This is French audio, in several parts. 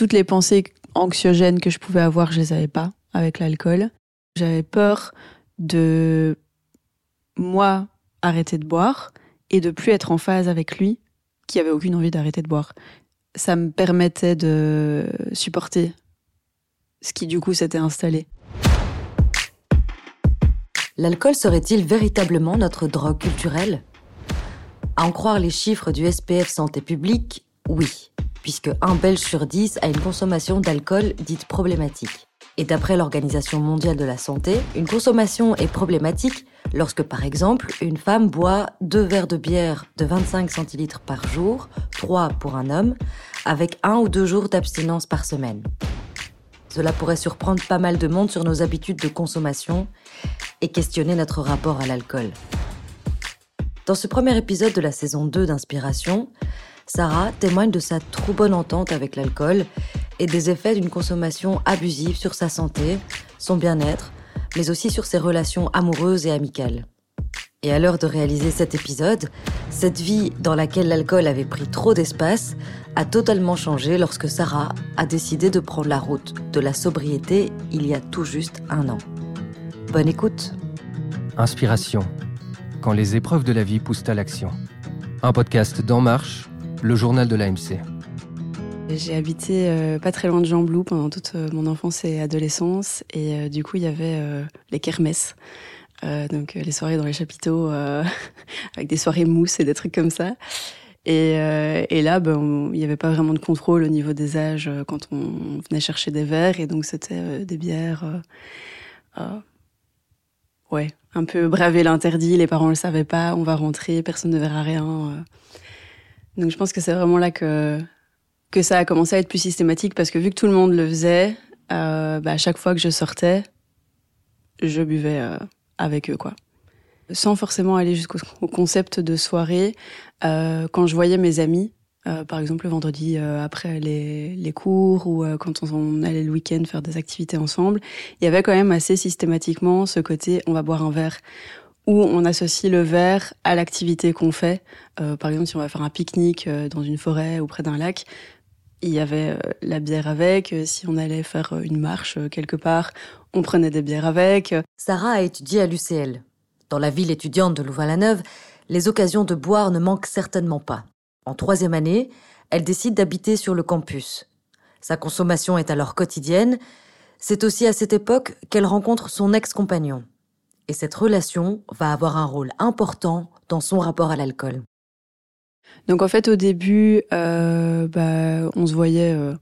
toutes les pensées anxiogènes que je pouvais avoir, je les avais pas avec l'alcool. J'avais peur de moi arrêter de boire et de plus être en phase avec lui qui avait aucune envie d'arrêter de boire. Ça me permettait de supporter ce qui du coup s'était installé. L'alcool serait-il véritablement notre drogue culturelle? À en croire les chiffres du SPF Santé publique, oui, puisque un Belge sur dix a une consommation d'alcool dite problématique. Et d'après l'Organisation mondiale de la santé, une consommation est problématique lorsque, par exemple, une femme boit deux verres de bière de 25 centilitres par jour, trois pour un homme, avec un ou deux jours d'abstinence par semaine. Cela pourrait surprendre pas mal de monde sur nos habitudes de consommation et questionner notre rapport à l'alcool. Dans ce premier épisode de la saison 2 d'Inspiration, Sarah témoigne de sa trop bonne entente avec l'alcool et des effets d'une consommation abusive sur sa santé, son bien-être, mais aussi sur ses relations amoureuses et amicales. Et à l'heure de réaliser cet épisode, cette vie dans laquelle l'alcool avait pris trop d'espace a totalement changé lorsque Sarah a décidé de prendre la route de la sobriété il y a tout juste un an. Bonne écoute. Inspiration. Quand les épreuves de la vie poussent à l'action. Un podcast d'En Marche le journal de l'AMC. J'ai habité euh, pas très loin de Jean Blou pendant toute euh, mon enfance et adolescence. Et euh, du coup, il y avait les kermesses. donc les soirées dans les chapiteaux avec des soirées mousse et des trucs comme ça. Et, là, ben, il n'y avait pas vraiment de contrôle au niveau des âges quand on venait chercher des verres. Et donc c'était des bières. ouais, un peu braver l'interdit. Les parents ne le savaient pas. On va rentrer, personne ne verra rien. Donc je pense que c'est vraiment là que, que ça a commencé à être plus systématique parce que vu que tout le monde le faisait, euh, bah, à chaque fois que je sortais, je buvais euh, avec eux, quoi. Sans forcément aller jusqu'au concept de soirée, euh, quand je voyais mes amis, par exemple le vendredi après les, les, cours ou quand on, allait le week-end faire des activités ensemble, il y avait quand même assez systématiquement ce côté on va boire un verre où on associe le verre à l'activité qu'on fait. Euh, par exemple, si on va faire un pique-nique euh, dans une forêt ou près d'un lac, il y avait euh, la bière avec. Si on allait faire une marche quelque part, on prenait des bières avec. Sarah a étudié à l'UCL. Dans la ville étudiante de Louvain-la-Neuve, les occasions de boire ne manquent certainement pas. En troisième année, elle décide d'habiter sur le campus. Sa consommation est alors quotidienne. C'est aussi à cette époque qu'elle rencontre son ex-compagnon et cette relation va avoir un rôle important dans son rapport à l'alcool. Donc en fait au début, euh, bah, on se voyait euh,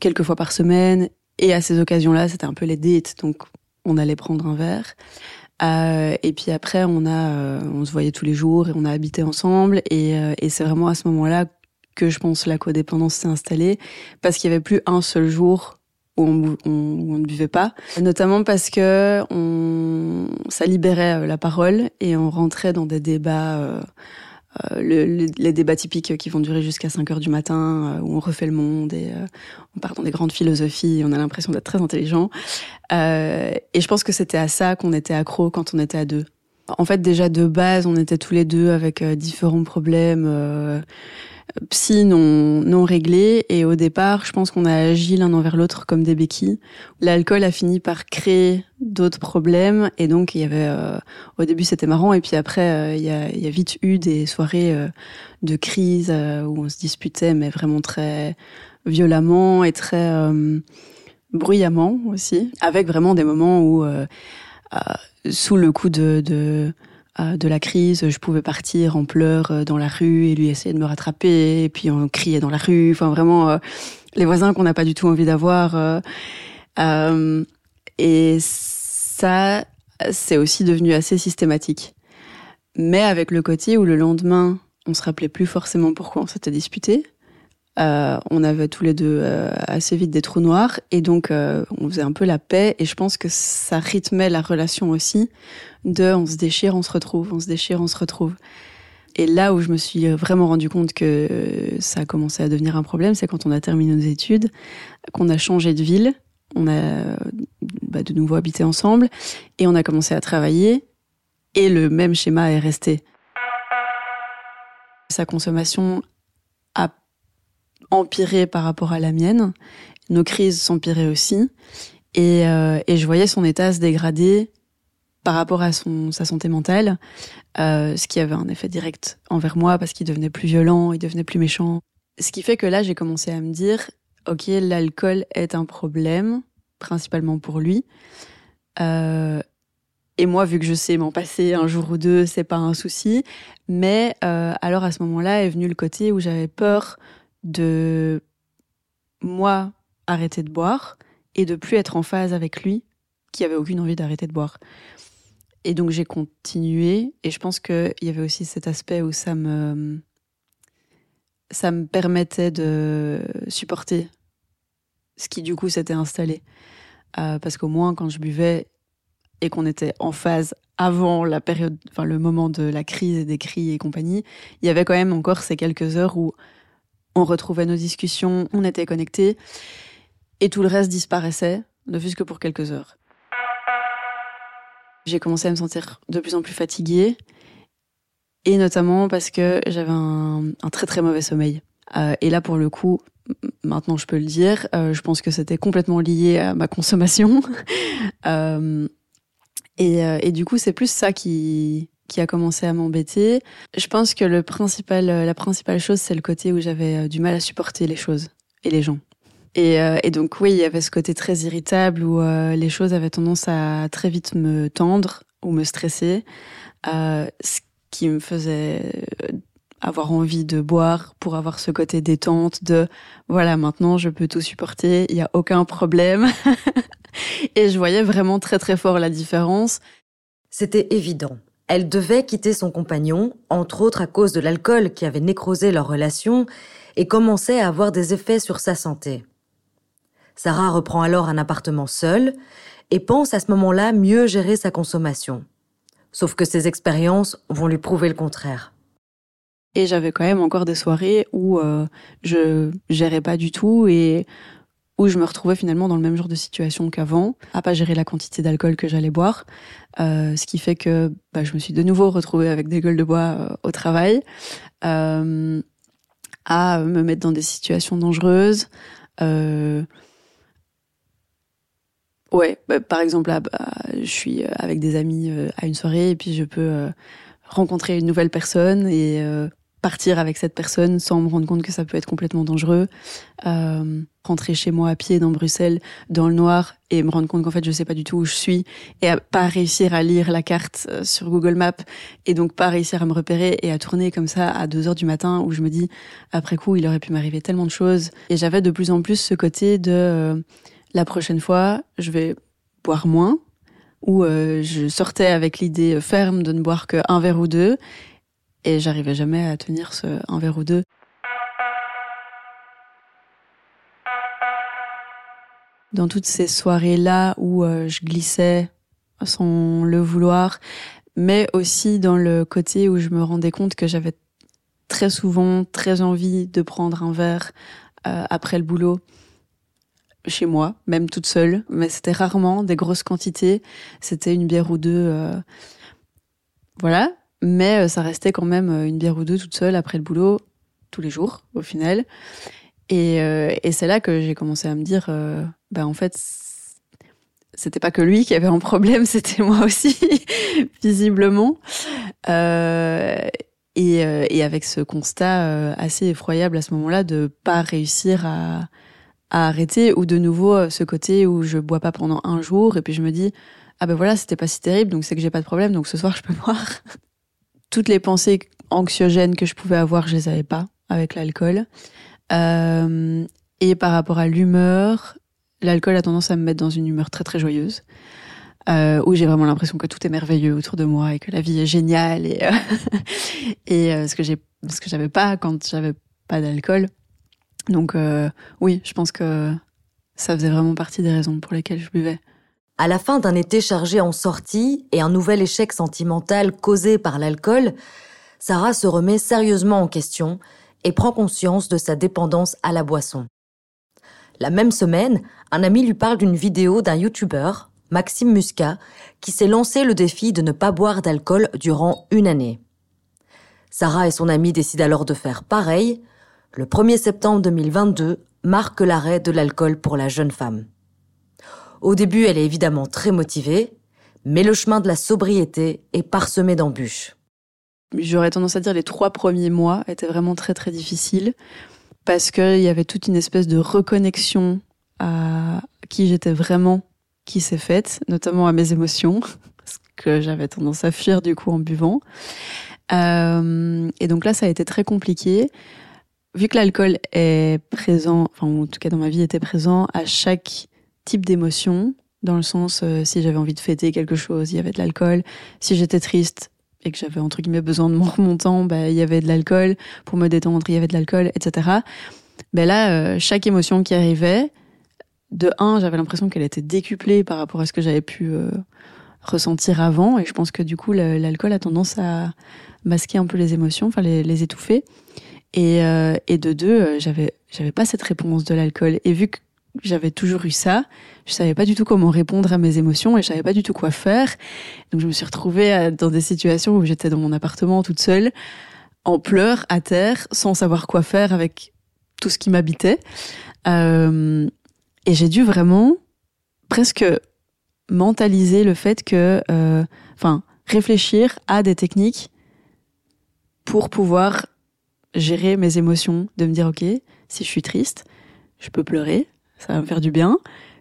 quelques fois par semaine et à ces occasions-là, c'était un peu les dates, donc on allait prendre un verre. Euh, et puis après, on a, on se voyait tous les jours et on a habité ensemble. Et, c'est vraiment à ce moment-là que je pense la codépendance s'est installée parce qu'il y avait plus un seul jour où on, on, on, ne buvait pas, notamment parce que on, ça libérait euh, la parole et on rentrait dans des débats, euh, euh, le, les débats typiques qui vont durer jusqu'à 5 heures du matin, euh, où on refait le monde et on part dans des grandes philosophies, et on a l'impression d'être très intelligent. et je pense que c'était à ça qu'on était accro quand on était à deux. En fait, déjà de base, on était tous les deux avec différents problèmes psy non, non réglé. Et au départ, je pense qu'on a agi l'un envers l'autre comme des béquilles. L'alcool a fini par créer d'autres problèmes. Et donc, il y avait, euh, au début, c'était marrant. Et puis après, euh, il, y a, il y a vite eu des soirées euh, de crise euh, où on se disputait, mais vraiment très violemment et très bruyamment aussi. Avec vraiment des moments où, sous le coup de, de de la crise, je pouvais partir en pleurs euh, dans la rue et lui essayer de me rattraper, et puis on criait dans la rue, enfin vraiment euh, les voisins qu'on n'a pas du tout envie d'avoir. Euh, euh, et ça, c'est aussi devenu assez systématique. Mais avec le côté où le lendemain, on se rappelait plus forcément pourquoi on s'était disputé, euh, on avait tous les deux euh, assez vite des trous noirs et donc euh, on faisait un peu la paix et je pense que ça rythmait la relation aussi de on se déchire, on se retrouve, on se déchire, on se retrouve. Et là où je me suis vraiment rendu compte que ça a commencé à devenir un problème, c'est quand on a terminé nos études, qu'on a changé de ville, on a bah, de nouveau habité ensemble et on a commencé à travailler et le même schéma est resté. Sa consommation a empirait par rapport à la mienne. Nos crises s'empiraient aussi. Et, euh, je voyais son état se dégrader par rapport à sa santé mentale, euh, ce qui avait un effet direct envers moi parce qu'il devenait plus violent, il devenait plus méchant. Ce qui fait que là, j'ai commencé à me dire, ok, l'alcool est un problème, principalement pour lui. Euh, et moi, vu que je sais m'en passer un jour ou deux, c'est pas un souci. Mais alors à ce moment-là est venu le côté où j'avais peur de moi arrêter de boire et de plus être en phase avec lui, qui avait aucune envie d'arrêter de boire. Et donc j'ai continué, et je pense qu'il y avait aussi cet aspect où ça me ça me permettait de supporter ce qui du coup s'était installé. Euh, parce qu'au moins quand je buvais et qu'on était en phase avant la période, enfin le moment de la crise et des cris et compagnie, il y avait quand même encore ces quelques heures où on retrouvait nos discussions, on était connectés et tout le reste disparaissait, ne fût-ce que pour quelques heures. J'ai commencé à me sentir de plus en plus fatiguée, et notamment parce que j'avais un, très très mauvais sommeil. Euh, et là, pour le coup, maintenant je peux le dire, euh, je pense que c'était complètement lié à ma consommation. euh, et, et, du coup, c'est plus ça qui, qui a commencé à m'embêter. Je pense que le principal, la principale chose, c'est le côté où j'avais du mal à supporter les choses et les gens. Et, euh, et, donc oui, il y avait ce côté très irritable où euh, les choses avaient tendance à très vite me tendre ou me stresser, euh, ce qui me faisait avoir envie de boire pour avoir ce côté détente de voilà maintenant je peux tout supporter, il n'y a aucun problème. et je voyais vraiment très très fort la différence. C'était évident. Elle devait quitter son compagnon, entre autres à cause de l'alcool qui avait nécrosé leur relation et commençait à avoir des effets sur sa santé. Sarah reprend alors un appartement seule et pense à ce moment-là mieux gérer sa consommation. Sauf que ses expériences vont lui prouver le contraire. Et j'avais quand même encore des soirées où euh, je gérais pas du tout et où je me retrouvais finalement dans le même genre de situation qu'avant, à pas gérer la quantité d'alcool que j'allais boire, euh, ce qui fait que bah, je me suis de nouveau retrouvée avec des gueules de bois euh, au travail, euh, à me mettre dans des situations dangereuses. Ouais, bah, par exemple, là, bah, je suis avec des amis à une soirée et puis je peux rencontrer une nouvelle personne et partir avec cette personne sans me rendre compte que ça peut être complètement dangereux. rentrer chez moi à pied dans Bruxelles, dans le noir, et me rendre compte qu'en fait je sais pas du tout où je suis et à pas réussir à lire la carte sur Google Maps et donc pas réussir à me repérer et à tourner comme ça à 2 heures du matin où je me dis après coup il aurait pu m'arriver tellement de choses et j'avais de plus en plus ce côté de la prochaine fois, je vais boire moins, ou euh, je sortais avec l'idée ferme de ne boire qu'un verre ou deux, et j'arrivais jamais à tenir ce un verre ou deux. Dans toutes ces soirées-là où euh, je glissais sans le vouloir, mais aussi dans le côté où je me rendais compte que j'avais très souvent très envie de prendre un verre euh, après le boulot chez moi, même toute seule, mais c'était rarement des grosses quantités. C'était une bière ou deux, euh, voilà. Mais euh, ça restait quand même euh, une bière ou deux toute seule après le boulot, tous les jours, au final. Et, et c'est là que j'ai commencé à me dire, ben en fait, c'était pas que lui qui avait un problème, c'était moi aussi, visiblement. et, avec ce constat assez effroyable à ce moment-là de pas réussir à à arrêter ou de nouveau euh, ce côté où je bois pas pendant un jour et puis je me dis ah ben voilà c'était pas si terrible donc c'est que j'ai pas de problème donc ce soir je peux boire toutes les pensées anxiogènes que je pouvais avoir je les avais pas avec l'alcool euh, et par rapport à l'humeur l'alcool a tendance à me mettre dans une humeur très très joyeuse euh, où j'ai vraiment l'impression que tout est merveilleux autour de moi et que la vie est géniale et euh, ce que j'ai ce que j'avais pas quand j'avais pas d'alcool donc oui, je pense que ça faisait vraiment partie des raisons pour lesquelles je buvais. À la fin d'un été chargé en sorties et un nouvel échec sentimental causé par l'alcool, Sarah se remet sérieusement en question et prend conscience de sa dépendance à la boisson. La même semaine, un ami lui parle d'une vidéo d'un youtubeur, Maxime Muscat, qui s'est lancé le défi de ne pas boire d'alcool durant une année. Sarah et son ami décident alors de faire pareil, Le 1er septembre 2022 marque l'arrêt de l'alcool pour la jeune femme. Au début, elle est évidemment très motivée, mais le chemin de la sobriété est parsemé d'embûches. J'aurais tendance à dire les trois premiers mois étaient vraiment très très difficiles parce qu'il y avait toute une espèce de reconnexion à qui j'étais vraiment qui s'est faite, notamment à mes émotions, parce que j'avais tendance à fuir du coup en buvant. Euh, et donc là, ça a été très compliqué. Vu que l'alcool est présent, enfin en tout cas dans ma vie était présent à chaque type d'émotion, dans le sens euh, si j'avais envie de fêter quelque chose, il y avait de l'alcool. Si j'étais triste et que j'avais entre guillemets besoin de mon remontant, bah, il y avait de l'alcool. Pour me détendre, il y avait de l'alcool, etc. Ben là, euh, chaque émotion qui arrivait, de un, j'avais l'impression qu'elle était décuplée par rapport à ce que j'avais pu euh, ressentir avant, et je pense que du coup, l'alcool a tendance à masquer un peu les émotions, enfin les, les étouffer. Et, et de deux, j'avais j'avais pas cette réponse de l'alcool. Et vu que j'avais toujours eu ça. Je savais pas du tout comment répondre à mes émotions et je savais pas du tout quoi faire. Donc je me suis retrouvée euh, dans des situations où j'étais dans mon appartement toute seule, en pleurs, à terre, sans savoir quoi faire avec tout ce qui m'habitait. Euh, et j'ai dû vraiment presque mentaliser le fait que, euh, enfin, réfléchir à des techniques pour pouvoir gérer mes émotions, de me dire ok, si je suis triste, je peux pleurer, ça va me faire du bien.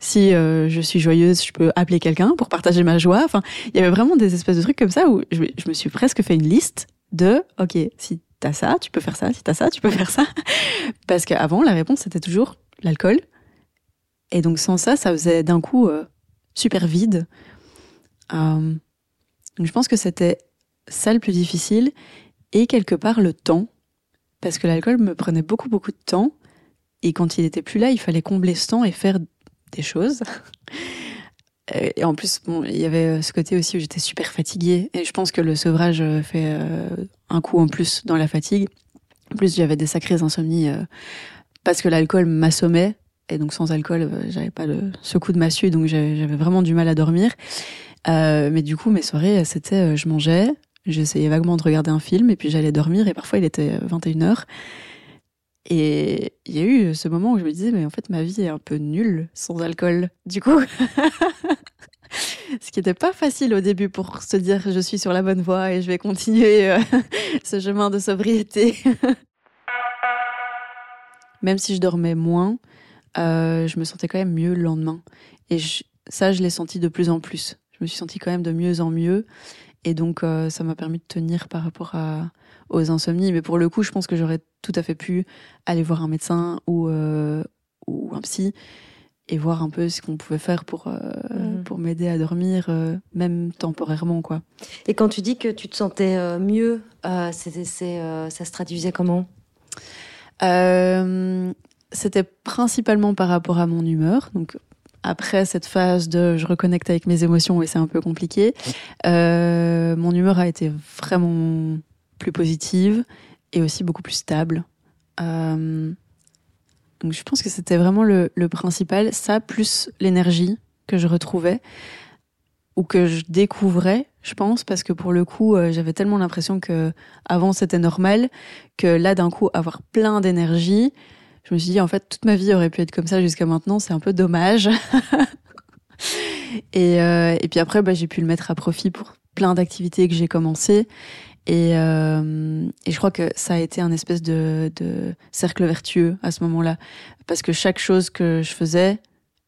Si euh, je suis joyeuse, je peux appeler quelqu'un pour partager ma joie. Enfin, il y avait vraiment des espèces de trucs comme ça où je, me suis presque fait une liste de, ok, si t'as ça, tu peux faire ça. Si t'as ça, tu peux faire ça. Parce qu'avant, la réponse c'était toujours l'alcool. Et donc sans ça, ça faisait d'un coup euh, super vide. Euh, donc je pense que c'était ça le plus difficile et quelque part le temps, parce que l'alcool me prenait beaucoup beaucoup de temps et quand il était plus là, il fallait combler ce temps et faire des choses. Et en plus, bon, il y avait ce côté aussi où j'étais super fatiguée. Et je pense que le sevrage fait euh, un coup en plus dans la fatigue. En plus, j'avais des sacrées insomnies euh, parce que l'alcool m'assommait. Et donc, sans alcool, euh, j'avais pas ce coup de massue. Donc, j'avais vraiment du mal à dormir. mais du coup, mes soirées, c'était je mangeais, j'essayais vaguement de regarder un film et puis j'allais dormir. Et parfois, il était 21h. Et il y a eu ce moment où je me disais, mais en fait, ma vie est un peu nulle sans alcool. Du coup, ce qui n'était pas facile au début pour se dire, je suis sur la bonne voie et je vais continuer euh, ce chemin de sobriété. même si je dormais moins, euh, je me sentais quand même mieux le lendemain. Et ça, je l'ai senti de plus en plus. Je me suis sentie quand même de mieux en mieux. Et donc, euh, ça m'a permis de tenir par rapport à, aux insomnies. Mais pour le coup, je pense que j'aurais tout à fait pu aller voir un médecin ou, euh, ou un psy et voir un peu ce qu'on pouvait faire pour, euh, mhm. pour m'aider à dormir, euh, même temporairement. quoi. Et quand tu dis que tu te sentais mieux, c'était, ça se traduisait comment? C'était principalement par rapport à mon humeur. Donc, après cette phase de je reconnecte avec mes émotions et c'est un peu compliqué, mon humeur a été vraiment plus positive et aussi beaucoup plus stable. Euh, donc je pense que c'était vraiment le, principal, ça plus l'énergie que je retrouvais ou que je découvrais, je pense, parce que pour le coup, euh, j'avais tellement l'impression que avant c'était normal, que là d'un coup avoir plein d'énergie, je me suis dit en fait toute ma vie aurait pu être comme ça jusqu'à maintenant, c'est un peu dommage. et, euh, et puis après, bah, j'ai pu le mettre à profit pour plein d'activités que j'ai commencé et, euh, et, je crois que ça a été un espèce de, de cercle vertueux à ce moment-là. Parce que chaque chose que je faisais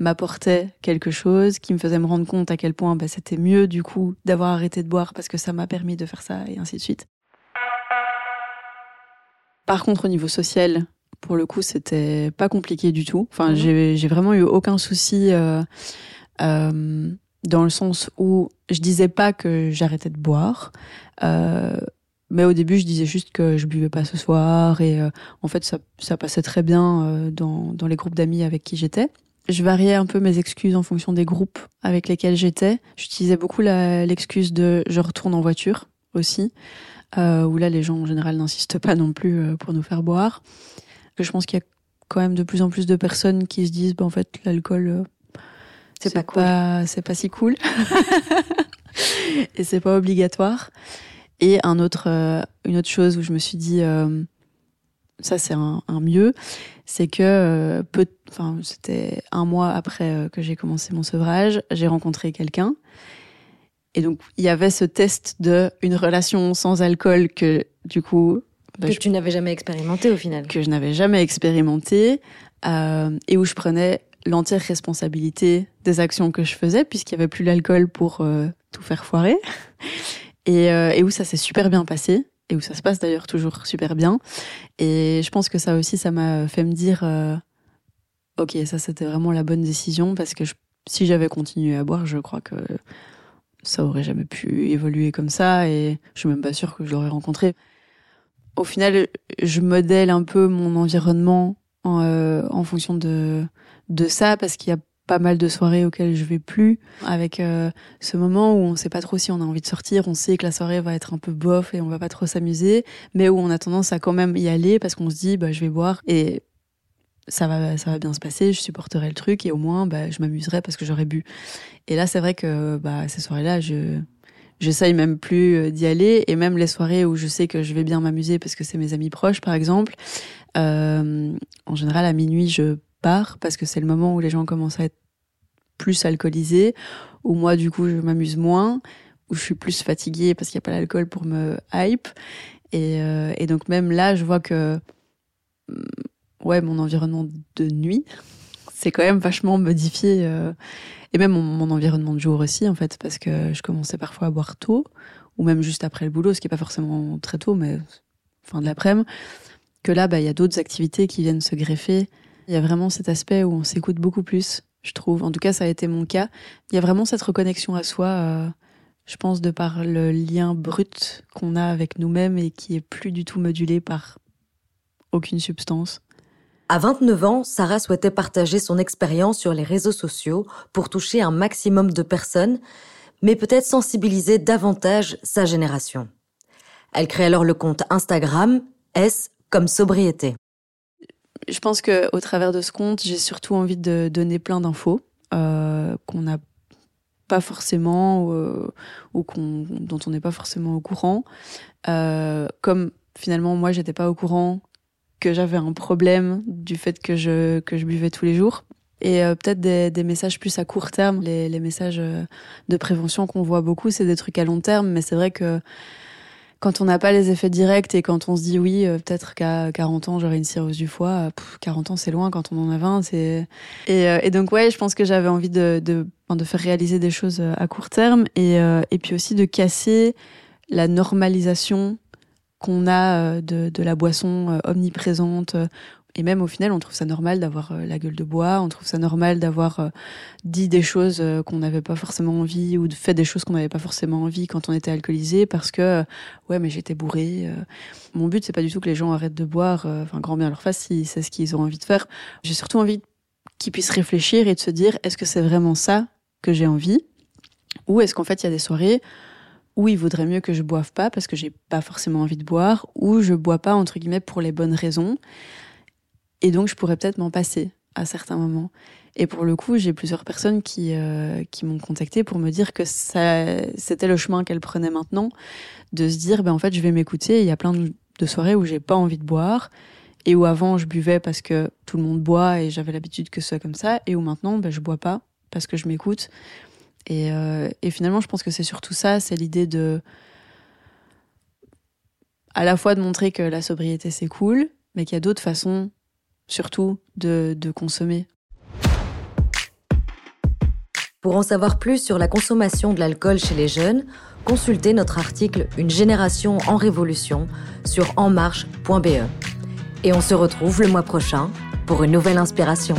m'apportait quelque chose qui me faisait me rendre compte à quel point bah, c'était mieux du coup d'avoir arrêté de boire parce que ça m'a permis de faire ça et ainsi de suite. Par contre, au niveau social, pour le coup, c'était pas compliqué du tout. Enfin, mhm. j'ai vraiment eu aucun souci euh, euh, dans le sens où je disais pas que j'arrêtais de boire. Euh, mais au début, je disais juste que je buvais pas ce soir et en fait, ça, ça, passait très bien dans, dans, les groupes d'amis avec qui j'étais. Je variais un peu mes excuses en fonction des groupes avec lesquels j'étais. J'utilisais beaucoup l'excuse de je retourne en voiture aussi, où là, les gens en général n'insistent pas non plus pour nous faire boire. Je pense qu'il y a quand même de plus en plus de personnes qui se disent, bah, en fait, l'alcool, c'est pas cool. C'est pas si cool. et c'est pas obligatoire. Et un autre, euh, une autre chose où je me suis dit, euh, ça c'est un, mieux, c'est que euh, peu, enfin c'était un mois après euh, que j'ai commencé mon sevrage, j'ai rencontré quelqu'un. Et donc il y avait ce test de une relation sans alcool que du coup bah, que tu n'avais jamais expérimenté au final. Que je n'avais jamais expérimenté euh, et où je prenais l'entière responsabilité des actions que je faisais puisqu'il y avait plus l'alcool pour euh, tout faire foirer et, euh, et où ça s'est super bien passé et où ça se passe d'ailleurs toujours super bien. Et je pense que ça aussi, ça m'a fait me dire, ok, ça c'était vraiment la bonne décision parce que si j'avais continué à boire, je crois que ça aurait jamais pu évoluer comme ça et je suis même pas sûre que je l'aurais rencontré. Au final, je modèle un peu mon environnement en, euh, fonction de, ça parce qu'il y a pas mal de soirées auxquelles je vais plus, avec euh, ce moment où on sait pas trop si on a envie de sortir, on sait que la soirée va être un peu bof et on va pas trop s'amuser, mais où on a tendance à quand même y aller parce qu'on se dit bah je vais boire et ça va ça va bien se passer, je supporterai le truc et au moins bah je m'amuserai parce que j'aurais bu. Et là c'est vrai que bah ces soirées-là je j'essaye même plus euh, d'y aller et même les soirées où je sais que je vais bien m'amuser parce que c'est mes amis proches par exemple euh, en général à minuit je parce que c'est le moment où les gens commencent à être plus alcoolisés, où moi du coup je m'amuse moins, où je suis plus fatiguée parce qu'il n'y a pas l'alcool pour me hype. Et, euh, et, donc même là, je vois que mm, ouais, mon environnement de nuit, c'est quand même vachement modifié. Euh, et même mon, environnement de jour aussi, en fait, parce que je commençais parfois à boire tôt, ou même juste après le boulot, ce qui n'est pas forcément très tôt, mais fin de l'après-midi. Que là, bah, il y a d'autres activités qui viennent se greffer il y a vraiment cet aspect où on s'écoute beaucoup plus, je trouve. En tout cas, ça a été mon cas. Il y a vraiment cette reconnexion à soi, euh, je pense, de par le lien brut qu'on a avec nous-mêmes et qui est plus du tout modulé par aucune substance. À 29 ans, Sarah souhaitait partager son expérience sur les réseaux sociaux pour toucher un maximum de personnes, mais peut-être sensibiliser davantage sa génération. Elle crée alors le compte Instagram S comme sobriété je pense que au travers de ce compte, j'ai surtout envie de donner plein d'infos euh, qu'on n'a pas forcément euh, ou dont on n'est pas forcément au courant. Euh, comme finalement moi j'étais pas au courant que j'avais un problème du fait que je que je buvais tous les jours et peut-être des, des, messages plus à court terme les, les messages de prévention qu'on voit beaucoup c'est des trucs à long terme mais c'est vrai que quand on n'a pas les effets directs et quand on se dit oui, euh, peut-être qu'à 40 ans j'aurai une cirrhose du foie, 40 ans c'est loin quand on en a 20. C'est et, euh, et, donc ouais, je pense que j'avais envie de, de, de faire réaliser des choses euh, à court terme et, et puis aussi de casser la normalisation qu'on a de, de la boisson omniprésente et même au final, on trouve ça normal d'avoir euh, la gueule de bois, on trouve ça normal d'avoir euh, dit des choses euh, qu'on n'avait pas forcément envie ou fait des choses qu'on n'avait pas forcément envie quand on était alcoolisé parce que ouais, mais j'étais bourré. Mon but c'est pas du tout que les gens arrêtent de boire, enfin grand bien leur face si c'est ce qu'ils ont envie de faire. J'ai surtout envie qu'ils puissent réfléchir et de se dire est-ce que c'est vraiment ça que j'ai envie? Ou est-ce qu'en fait il y a des soirées où il vaudrait mieux que je boive pas parce que j'ai pas forcément envie de boire ou je bois pas entre guillemets pour les bonnes raisons et donc, je pourrais peut-être m'en passer à certains moments. Et pour le coup, j'ai plusieurs personnes qui, euh, qui m'ont contacté pour me dire que c'était le chemin qu'elles prenaient maintenant, de se dire, ben, en fait, je vais m'écouter. Il y a plein de, soirées où j'ai pas envie de boire, et où avant, je buvais parce que tout le monde boit et j'avais l'habitude que ce soit comme ça, et où maintenant, ben, je bois pas parce que je m'écoute. Et, euh, et finalement, je pense que c'est surtout ça, c'est l'idée de, à la fois de montrer que la sobriété c'est cool, mais qu'il y a d'autres façons surtout de, de consommer. Pour en savoir plus sur la consommation de l'alcool chez les jeunes, consultez notre article Une génération en révolution sur enmarche.be. Et on se retrouve le mois prochain pour une nouvelle inspiration.